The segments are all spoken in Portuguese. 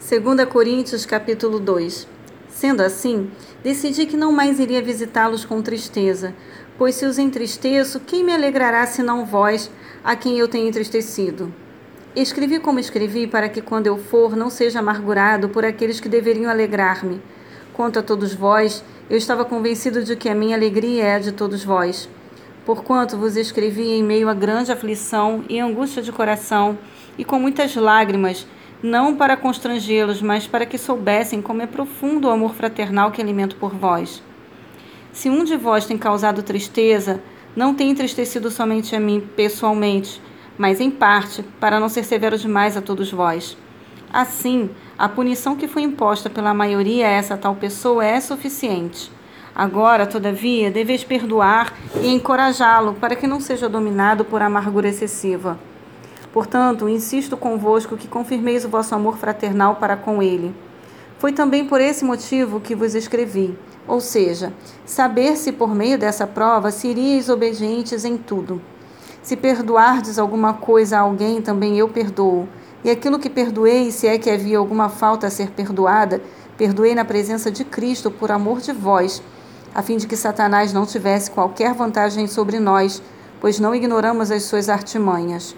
2 Coríntios capítulo 2 Sendo assim, decidi que não mais iria visitá-los com tristeza, pois se os entristeço, quem me alegrará senão vós, a quem eu tenho entristecido? Escrevi como escrevi para que quando eu for não seja amargurado por aqueles que deveriam alegrar-me. Quanto a todos vós, eu estava convencido de que a minha alegria é a de todos vós. Porquanto vos escrevi em meio a grande aflição e angústia de coração, e com muitas lágrimas, não para constrangê-los, mas para que soubessem como é profundo o amor fraternal que alimento por vós. Se um de vós tem causado tristeza, não tem entristecido somente a mim pessoalmente, mas em parte, para não ser severo demais a todos vós. Assim, a punição que foi imposta pela maioria a essa tal pessoa é suficiente. Agora, todavia, deveis perdoar e encorajá-lo para que não seja dominado por amargura excessiva. Portanto, insisto convosco que confirmeis o vosso amor fraternal para com ele. Foi também por esse motivo que vos escrevi, ou seja, saber se por meio dessa prova seríeis obedientes em tudo. Se perdoardes alguma coisa a alguém, também eu perdoo. E aquilo que perdoei, se é que havia alguma falta a ser perdoada, perdoei na presença de Cristo por amor de vós, a fim de que Satanás não tivesse qualquer vantagem sobre nós, pois não ignoramos as suas artimanhas.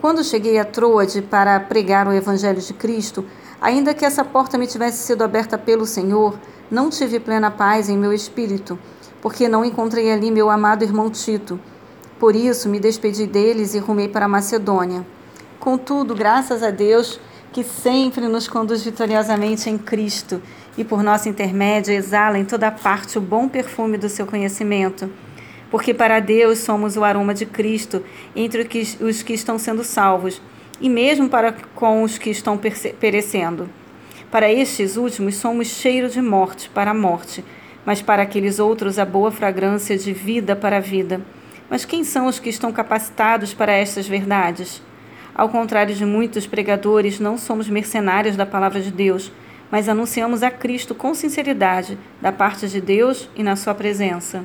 Quando cheguei a Troade para pregar o Evangelho de Cristo, ainda que essa porta me tivesse sido aberta pelo Senhor, não tive plena paz em meu espírito, porque não encontrei ali meu amado irmão Tito. Por isso me despedi deles e rumei para a Macedônia. Contudo, graças a Deus, que sempre nos conduz vitoriosamente em Cristo e por nosso intermédio exala em toda parte o bom perfume do seu conhecimento porque para Deus somos o aroma de Cristo entre os que estão sendo salvos, e mesmo para com os que estão perecendo. Para estes últimos somos cheiro de morte para a morte, mas para aqueles outros a boa fragrância de vida para a vida. Mas quem são os que estão capacitados para estas verdades? Ao contrário de muitos pregadores, não somos mercenários da palavra de Deus, mas anunciamos a Cristo com sinceridade, da parte de Deus e na sua presença.